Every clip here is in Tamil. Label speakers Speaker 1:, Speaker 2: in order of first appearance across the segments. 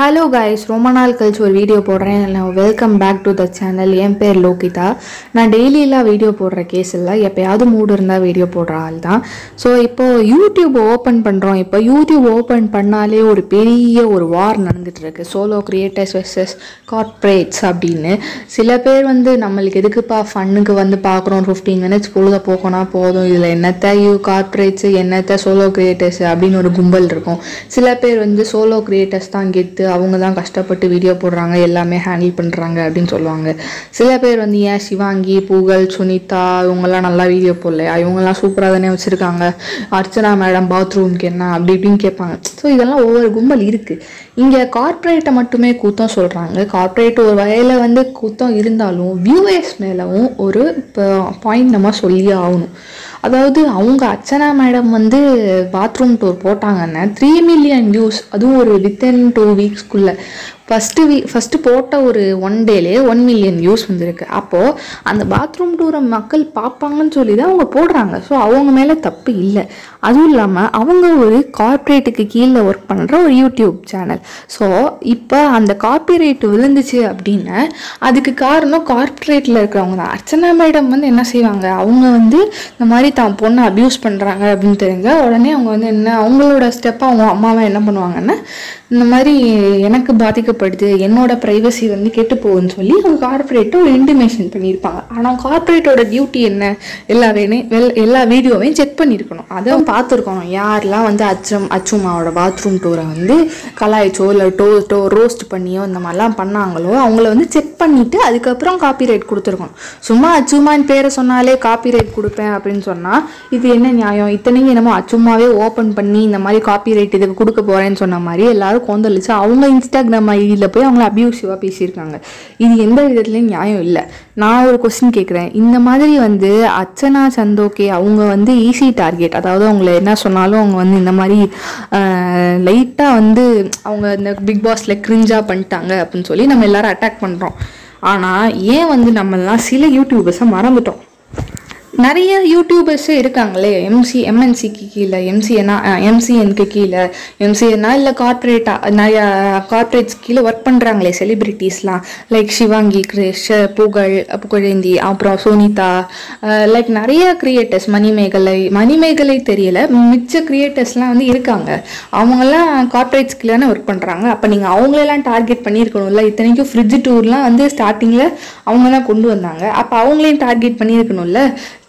Speaker 1: ஹலோ கைஸ் ரொம்ப நாள் கழிச்சு ஒரு வீடியோ போடுறேன். நான் welcome back to the channel என் பேர் லோகிதா. நான் டெய்லியெலாம் வீடியோ போடுற கேஸ் இல்லை. எப்போயாவது மூடு இருந்தால் வீடியோ போடுற ஆள் தான். ஸோ இப்போ யூடியூப் ஓப்பன் பண்ணுறோம் இப்போ யூடியூப் ஓப்பன் பண்ணாலே ஒரு பெரிய ஒரு வார் நடந்துட்டு இருக்கு. சோலோ கிரியேட்டர்ஸ் வெர்சஸ் கார்ப்ரேட்ஸ் அப்படின்னு. சில பேர் வந்து நம்மளுக்கு எதுக்குப்பா ஃபன்னுக்கு வந்து பார்க்குறோம். ஃபிஃப்டீன் மினிட்ஸ் பொழுத போக்கணும் போதும். இதில் என்னத்த யூ கார்ப்ரேட்ஸு என்னத்த சோலோ கிரியேட்டர்ஸ் அப்படின்னு ஒரு கும்பல் இருக்கும். சில பேர் வந்து சோலோ கிரியேட்டர்ஸ் தான் கெத்து அவங்க தான் கஷ்டப்பட்டு வீடியோ போடுறாங்க எல்லாமே ஹேண்டில் பண்ணுறாங்க அப்படின்னு சொல்லுவாங்க. சில பேர் வந்து ஏன் சிவாங்கி புகழ் சுனிதா இவங்கெல்லாம் நல்லா வீடியோ போடலையா? இவங்கெல்லாம் சூப்பராக தானே வச்சுருக்காங்க. அர்ச்சனா மேடம் பாத்ரூம்க்கு என்ன? அப்படி இப்படின்னு கேட்பாங்க. ஸோ இதெல்லாம் ஒவ்வொரு கும்பல் இருக்குது இங்கே கார்ப்பரேட்டை மட்டுமே கூத்தம் சொல்கிறாங்க கார்ப்பரேட் ஒரு வகையில் வந்து கூத்தம் இருந்தாலும் வியூவர்ஸ் மேலவும் ஒரு பாயிண்ட் நம்ம சொல்லியே ஆகணும். அதாவது அவங்க அர்ச்சனா மேடம் வந்து பாத்ரூம் டூர் போட்டாங்கன்னா த்ரீ மில்லியன் வியூஸ் அதுவும் ஒரு வித்தின் டூ வீக்ஸ்க்குள்ளே ஃபஸ்ட்டு வீ ஃபஸ்ட்டு போட்ட ஒரு ஒன் டேலே ஒன் மில்லியன் வியூஸ் வந்திருக்கு. அப்போது அந்த பாத்ரூம் டூரை மக்கள் பார்ப்பாங்கன்னு சொல்லி தான் அவங்க போடுறாங்க. ஸோ அவங்க மேலே தப்பு இல்லை. அதுவும் இல்லாமல் அவங்க ஒரு கார்ப்பரேட்டுக்கு கீழே ஒர்க் பண்ணுற ஒரு யூடியூப் சேனல் ஸோ இப்போ அந்த கார்ப்பரேட் விழுந்துச்சு அப்படின்னா அதுக்கு காரணம் கார்ப்பரேட்டில் இருக்கிறவங்க தான். அர்ச்சனா மேடம் வந்து என்ன செய்வாங்க? அவங்க வந்து இந்த மாதிரி தான் பொண்ணை அப்யூஸ் பண்ணுறாங்க அப்படின்னு தெரிஞ்சால் உடனே அவங்க வந்து என்ன அவங்களோட ஸ்டெப்பை அவங்க அம்மாவை என்ன பண்ணுவாங்கன்னா இந்த மாதிரி எனக்கு பாதிக்கப்படுது என்னோட ப்ரைவசி வந்து கெட்டு போகுதுன்னு சொல்லி அவங்க கார்ப்பரேட்டை ஒரு இன்டிமேஷன் பண்ணியிருப்பாங்க. ஆனால் கார்ப்பரேட்டோட டியூட்டி என்ன? எல்லா வெல் எல்லா வீடியோவையும் செக் பண்ணியிருக்கணும். அதை பார்த்துருக்கணும். யாரெல்லாம் வந்து அச்சம் அச்சுமாவோட பாத்ரூம் டோரை வந்து கலாய்ச்சோ இல்லை டோ டோ ரோஸ்ட் பண்ணியோ இந்த மாதிரிலாம் பண்ணாங்களோ அவங்கள வந்து செக் பண்ணிவிட்டு அதுக்கப்புறம் காப்பிரைட் கொடுத்துருக்கணும். சும்மா அச்சுமான்னு பேரை சொன்னாலே காப்பிரைட் கொடுப்பேன் அப்படின்னு சொன்னால் இது என்ன நியாயம்? இத்தனையும் என்னமோ அச்சுமாவே ஓப்பன் பண்ணி இந்த மாதிரி காப்பிரைட் இதுக்கு கொடுக்க போகிறேன்னு சொன்ன மாதிரி எல்லாரும் கொந்தளிச்சு அவங்க இன்ஸ்டாகிராம் ஐடியில் போய் அவங்கள அப்யூசிவாக பேசியிருக்காங்க. இது எந்த விதத்துலையும் நியாயம் இல்லை. நான் ஒரு கொஸ்டின் கேட்குறேன் இந்த மாதிரி வந்து அர்ச்சனா சந்தோகே அவங்க வந்து ஈஸி டார்கெட் அதாவது அவங்கள என்ன சொன்னாலும் அவங்க வந்து இந்த மாதிரி லைட்டாக வந்து அவங்க இந்த பிக் பாஸில் கிரிஞ்சாக பண்ணிட்டாங்க அப்படின்னு சொல்லி நம்ம எல்லாரும் அட்டாக் பண்ணுறோம் ஆனால் ஏன் வந்து நம்மலாம் சில யூடியூபர்ஸை மறந்துட்டோம்? நிறைய யூடியூபர்ஸு இருக்காங்களே எம்சி எம்என்சிக்கு கீழே எம்சிஎனா எம்சிஎனுக்கு கீழே எம்சிஎனா இல்லை கார்ப்பரேட்டா நிறைய கார்ப்பரேட்ஸ் கீழே ஒர்க் பண்ணுறாங்களே செலிப்ரிட்டிஸ்லாம் லைக் சிவாங்கி கிரேஷ் புகழ் புகழேந்தி அப்புறம் சோனிதா லைக் நிறைய கிரியேட்டர்ஸ் மணிமேகலை மணிமேகலை தெரியல மிச்ச கிரியேட்டர்ஸ்லாம் வந்து இருக்காங்க. அவங்கெல்லாம் கார்ப்பரேட்ஸ் கீழே ஒர்க் பண்ணுறாங்க அப்போ நீங்கள் அவங்களெல்லாம் டார்கெட் பண்ணியிருக்கணும்ல இத்தனைக்கும் ஃப்ரிட்ஜ் டூர்லாம் வந்து ஸ்டார்டிங்கில் அவங்க தான் கொண்டு வந்தாங்க. அப்போ அவங்களையும் டார்கெட் பண்ணியிருக்கணும்ல.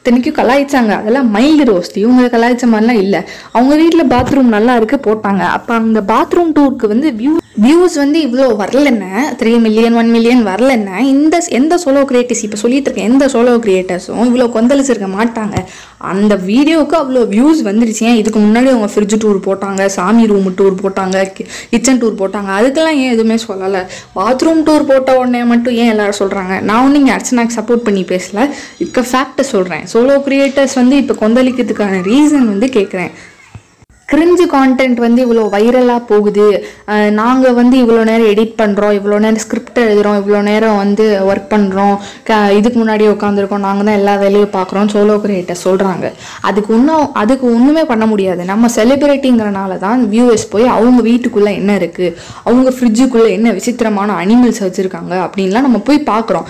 Speaker 1: இத்தனைக்கும் கலாய்ச்சாங்க. அதெல்லாம் மைல்டு ரோஸ்ட். இவங்க கலாய்ச்ச மாதிரிலாம் இல்லை. அவங்க வீட்டில் பாத்ரூம் நல்லா இருக்கு போட்டாங்க. அப்போ அந்த பாத்ரூம் டூருக்கு வந்து வியூ வியூஸ் வந்து இவ்வளோ வரலன்னா த்ரீ மில்லியன் ஒன் மில்லியன் வரலன்னா இந்த எந்த சோலோ கிரியேட்டர்ஸ் இப்போ சொல்லிட்டு இருக்கேன் எந்த சோலோ கிரியேட்டர்ஸும் இவ்வளோ கொந்தளிச்சிருக்க மாட்டாங்க. அந்த வீடியோவுக்கு அவ்வளோ வியூஸ் வந்துருச்சு. ஏன்? இதுக்கு முன்னாடி அவங்க ஃப்ரிட்ஜ் டூர் போட்டாங்க சாமி ரூம் டூர் போட்டாங்க கிச்சன் டூர் போட்டாங்க. அதுக்கெல்லாம் ஏன் எதுவுமே சொல்லலை? பாத்ரூம் டூர் போட்ட உடனே மட்டும் ஏன் எல்லாரும் சொல்கிறாங்க நான் ஒன்று இங்கே அர்ச்சனாக்கு சப்போர்ட் பண்ணி பேசல. இருக்க ஃபேக்டை சொல்கிறேன் சோலோ கிரியேட்டர்ஸ் வந்து இப்போ கொந்தளிக்கிறதுக்கான ரீசன் வந்து கேட்குறேன் கிரிஞ்சு கான்டென்ட் வந்து இவ்வளோ வைரலாக போகுது. நாங்கள் வந்து இவ்வளோ நேரம் எடிட் பண்ணுறோம் இவ்வளோ நேரம் ஸ்கிரிப்ட் எழுதுகிறோம் இவ்வளோ நேரம் வந்து ஒர்க் பண்ணுறோம் க இதுக்கு முன்னாடி உட்காந்துருக்கோம் நாங்கள் தான் எல்லா வேலையும் பார்க்குறோம் சோலோ கிரியேட்டர் சொல்கிறாங்க அதுக்கு இன்னும் அதுக்கு ஒன்றுமே பண்ண முடியாது. நம்ம செலிப்ரிட்டிங்கிறனால தான் வியூவர்ஸ் போய் அவங்க வீட்டுக்குள்ளே என்ன இருக்குது அவங்க ஃப்ரிட்ஜுக்குள்ளே என்ன விசித்திரமான அனிமல்ஸ் வச்சுருக்காங்க அப்படின்லாம் நம்ம போய் பார்க்குறோம்.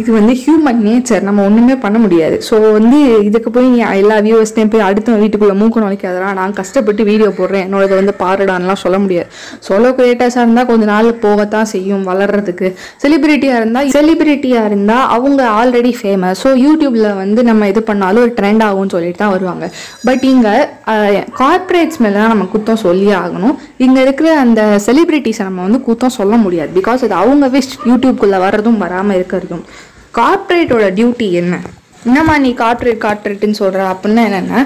Speaker 1: இது வந்து ஹியூமன் நேச்சர் நம்ம ஒன்றுமே பண்ண முடியாது. ஸோ வந்து இதுக்கு போய் நீ எல்லா வியூவர்ஸ்டையும் போய் அடுத்த வீட்டுக்குள்ளே மூக்க நுழைக்காதெல்லாம் நான் கஷ்டப்பட்டு வீடியோ போடுறேன். என்னோடது வந்து பாருடான்லாம் சொல்ல முடியாது. சோலோ கிரியேட்டர்ஸாக இருந்தால் கொஞ்ச நாள் போகத்தான் செய்யும் வளர்றதுக்கு. செலிபிரிட்டியாக இருந்தால் செலிபிரிட்டியாக இருந்தால் அவங்க ஆல்ரெடி ஃபேமஸ் ஸோ யூடியூப்பில் வந்து நம்ம இது பண்ணாலும் ஒரு ட்ரெண்ட் ஆகும்னு சொல்லிட்டு தான் வருவாங்க. பட் இங்கே கார்ப்பரேட்ஸ் மேலே தான் நம்ம குத்தம் சொல்லியே ஆகணும். இங்கே இருக்கிற அந்த செலிபிரிட்டிஸை நம்ம வந்து குத்தம் சொல்ல முடியாது. பிகாஸ் அது அவங்க விஷ் யூடியூப்குள்ளே வர்றதும் வராமல் இருக்கிறதும். கார்ப்பரேட்டோட டியூட்டி என்ன? என்னம்மா நீ கார்ட்ரேட் கார்ட்ரேட்டுன்னு சொல்கிற அப்படின்னா என்னென்னா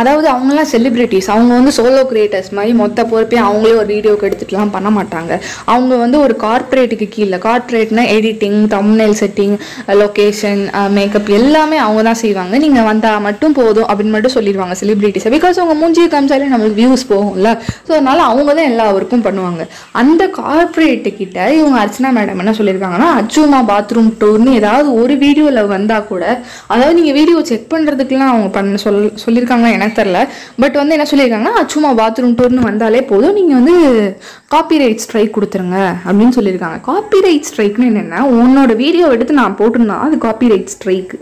Speaker 1: அதாவது அவங்களாம் செலிப்ரிட்டிஸ் அவங்க வந்து சோலோ கிரியேட்டர்ஸ் மாதிரி மொத்த பொறுப்பையும் அவங்களே ஒரு வீடியோக்கு எடுத்துட்டுலாம் பண்ண மாட்டாங்க. அவங்க வந்து ஒரு கார்ப்பரேட்டுக்கு கீழே கார்ப்பரேட்னா editing thumbnail setting location makeup எல்லாமே அவங்க தான் செய்வாங்க. நீங்கள் வந்தால் மட்டும் போதும் அப்படின்னு மட்டும் சொல்லிடுவாங்க செலிப்ரிட்டிஸை பிகாஸ் அவங்க மூஞ்சியை காமிச்சாலே நம்மளுக்கு வியூஸ் போகும்ல. ஸோ அதனால் அவங்க தான் எல்லா ஒர்க்கும் பண்ணுவாங்க. அந்த கார்ப்பரேட்டுக்கிட்ட இவங்க அர்ச்சனா மேடம் என்ன சொல்லியிருக்காங்கன்னா அச்சுமா பாத்ரூம் டூர்னு ஏதாவது ஒரு வீடியோவில் வந்தால் கூட அதாவது நீங்கள் வீடியோ செக் பண்ணுறதுக்குலாம் அவங்க பண்ண சொல் சொல்லியிருக்காங்களா எனக்கு தெரில பட் வந்து என்ன சொல்லியிருக்காங்கன்னா சும்மா பாத்ரூம் டூர்னு வந்தாலே போதும். நீங்கள் வந்து காப்பி ரைட் ஸ்ட்ரைக் கொடுத்துருங்க அப்படின்னு சொல்லியிருக்காங்க காப்பி ரைட் ஸ்ட்ரைக்னு என்னென்னா உன்னோட வீடியோ எடுத்து நான் போட்டிருந்தா அது காப்பி ரைட் ஸ்ட்ரைக்கு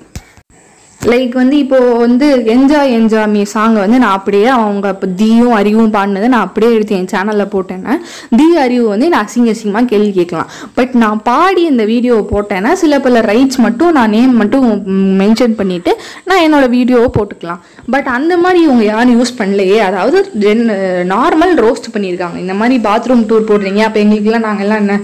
Speaker 1: லைக் வந்து இப்போ வந்து என்ஜாய் என்ஜாய் மீ சாங்கை வந்து நான் அப்படியே அவங்க இப்போ தீயும் அறிவும் பாடினதை நான் அப்படியே எடுத்து என் சேனலில் போட்டேன்னா தீ அறிவு வந்து நான் அசிங்க அசிங்கமாக கேள்வி கேட்கலாம். பட் நான் பாடி இந்த வீடியோவை போட்டேன்னா சில பல ரைட்ஸ் மட்டும் நான் நேம் மட்டும் மென்ஷன் பண்ணிவிட்டு நான் என்னோடய வீடியோவை போட்டுக்கலாம். பட் அந்த மாதிரி இவங்க யாரும் யூஸ் பண்ணலையே. அதாவது ஜென் நார்மல் ரோஸ்ட் பண்ணியிருக்காங்க. இந்த மாதிரி பாத்ரூம் டூர் போடுறீங்க. அப்போ எங்களுக்குலாம் நாங்கள்லாம் என்ன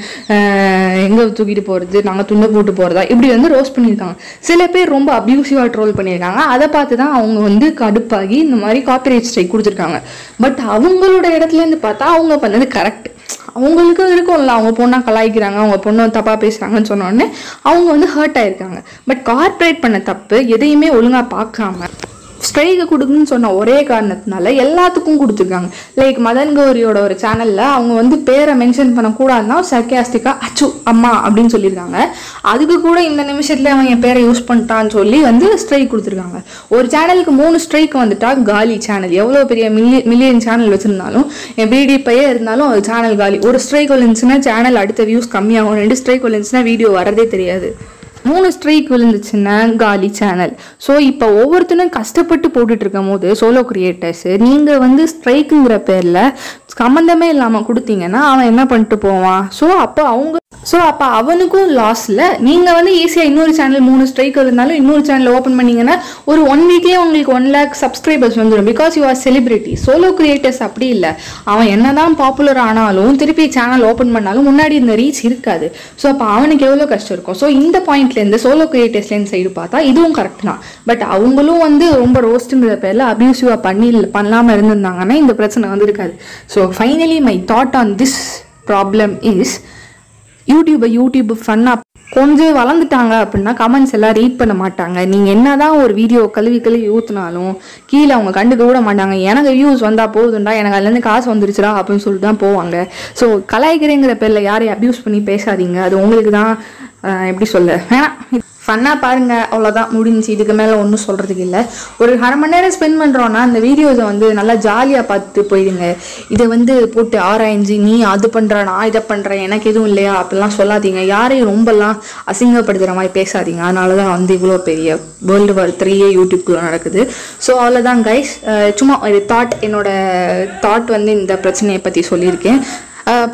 Speaker 1: எங்கே தூக்கிட்டு போகிறது நாங்கள் துண்டை போட்டு போகிறதா இப்படி வந்து ரோஸ்ட் பண்ணியிருக்காங்க. சில பேர் ரொம்ப அப்யூசிவாக ட்ரோல் பண்ணியிருக்காங்க. அதை பார்த்து தான் அவங்க வந்து கடுப்பாகி இந்த மாதிரி காப்பிரைட் ஸ்ட்ரைக் கொடுத்துருக்காங்க. பட் அவங்களோட இடத்துலேருந்து பார்த்தா அவங்க பண்ணது கரெக்ட் அவங்களுக்கு இருக்கும்ல. அவங்க பொண்ணா கலாய்க்கிறாங்க. அவங்க பொண்ணு தப்பாக பேசுகிறாங்கன்னு சொன்னோடனே அவங்க வந்து ஹர்ட் ஆயிருக்காங்க. பட் கார்ப்பரேட் பண்ண தப்பு எதையுமே ஒழுங்காக பார்க்காம ஸ்ட்ரைக்கு கொடுக்குன்னு சொன்ன ஒரே காரணத்தினால எல்லாத்துக்கும் கொடுத்துருக்காங்க. லைக் மதன் கௌரியோட ஒரு சேனலில் அவங்க வந்து பேரை மென்ஷன் பண்ணக்கூடாதுன்னா சர்க்கியாஸ்டிக்காக அச்சு அம்மா அப்படின்னு சொல்லியிருக்காங்க. அதுக்கு கூட இந்த நிமிஷத்தில் அவன் என் பேரை யூஸ் பண்ணிட்டான்னு சொல்லி வந்து ஸ்ட்ரைக் கொடுத்துருக்காங்க. ஒரு சேனலுக்கு மூணு ஸ்ட்ரைக் வந்துட்டா காலி சேனல் எவ்வளோ பெரிய மில்லிய மில்லியன் சேனல் வச்சுருந்தாலும் என் பிடி பையே இருந்தாலும் அது சேனல் காலி. ஒரு ஸ்ட்ரைக் வந்துச்சுன்னா சேனல் அடுத்த வியூஸ் கம்மியாகும். ரெண்டு ஸ்ட்ரைக் வந்துச்சுன்னா வீடியோ வரதே தெரியாது. மூணு ஸ்ட்ரைக் விழுந்துச்சுன்னா காலி சேனல் ஸோ இப்போ ஒவ்வொருத்தரும் கஷ்டப்பட்டு போட்டுட்டு இருக்கும் போது சோலோ கிரியேட்டர்ஸ் நீங்கள் வந்து ஸ்ட்ரைக்குங்கிற பேரில் சம்மந்தமே இல்லாமல் கொடுத்தீங்கன்னா அவன் என்ன பண்ணிட்டு போவான்? ஸோ அப்போ அவங்க ஸோ அப்போ அவனுக்கும் லாஸில் நீங்கள் வந்து ஈஸியாக இன்னொரு சேனல் மூணு ஸ்ட்ரைக் இருந்தாலும் இன்னொரு சேனல் ஓப்பன் பண்ணீங்கன்னா ஒரு ஒன் வீக்லேயே உங்களுக்கு ஒன் லேக் சப்ஸ்கிரைபர்ஸ் வந்துடும் because you are celebrity solo creators அப்படி இல்லை. அவன் என்னதான் பாப்புலர் ஆனாலும் திருப்பி சேனல் ஓப்பன் பண்ணாலும் முன்னாடி இந்த ரீச் இருக்காது. ஸோ அப்போ அவனுக்கு எவ்வளோ கஷ்டம் இருக்கும்? ஸோ இந்த பாயிண்ட்லேருந்து சோலோ கிரியேட்டர்ஸ்லேருந்து சைடு பார்த்தா இதுவும் கரெக்ட் தான். பட் அவங்களும் வந்து ரொம்ப ரோஸ்ட்டுங்கிற பேரில் அப்யூசிவாக பண்ணி பண்ணாமல் இருந்திருந்தாங்கன்னா இந்த பிரச்சனை வந்து இருக்காது so finally my thought on this problem is யூடியூபை YouTube ஃபன்னாக கொஞ்சம் வளர்ந்துட்டாங்க அப்படின்னா கமெண்ட்ஸ் எல்லாம் ரீட் பண்ண மாட்டாங்க. நீங்கள் என்னதான் ஒரு வீடியோ கழுவி கழுவி ஊற்றுனாலும் கீழே அவங்க கண்டுக்க விட மாட்டாங்க. எனக்கு வியூஸ் வந்தால் போதுண்டா எனக்கு அதுலேருந்து காசு வந்துருச்சுடா அப்படின்னு சொல்லிட்டு தான் போவாங்க. ஸோ கலாய்க்கிறேங்கிற பேரில் யாரையும் அப்யூஸ் பண்ணி பேசாதீங்க. அது உங்களுக்கு தான் எப்படி சொல்ல வேணாம். ஃபன்னாக பாருங்கள் அவ்வளோதான் முடிஞ்சு இதுக்கு மேலே ஒன்றும் சொல்கிறதுக்கு இல்லை. ஒரு அரை மணி நேரம் ஸ்பெண்ட் பண்ணுறோன்னா அந்த வீடியோஸை வந்து நல்லா ஜாலியாக பார்த்து போயிடுங்க. இதை வந்து போட்டு ஆராய்ஞ்சு நீ அது பண்ணுற நான் இதை பண்ணுறேன் எனக்கு எதுவும் இல்லையா? அப்படிலாம் சொல்லாதீங்க. யாரையும் ரொம்பலாம் அசிங்கப்படுத்துகிற மாதிரி பேசாதீங்க. அதனால தான் வந்து இவ்வளோ பெரிய வேர்ல்டு வார் த்ரீயே யூடியூப்குள்ளே நடக்குது. ஸோ அவ்வளோதான் கைஸ் சும்மா ஒரு தாட் என்னோட தாட் வந்து இந்த பிரச்சனையை பற்றி சொல்லியிருக்கேன்.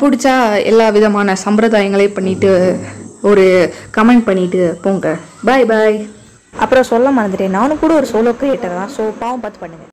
Speaker 1: பிடிச்சா எல்லா விதமான சம்பிரதாயங்களையும் பண்ணிட்டு ஒரு கமெண்ட் பண்ணிட்டு போங்க. பாய் பாய்
Speaker 2: அப்புறம் சொல்ல மறந்துட்டேன். நானும் கூட ஒரு சோலோ கிரியேட்டர் தான். ஸோ பாவம் பார்த்து பண்ணுங்க.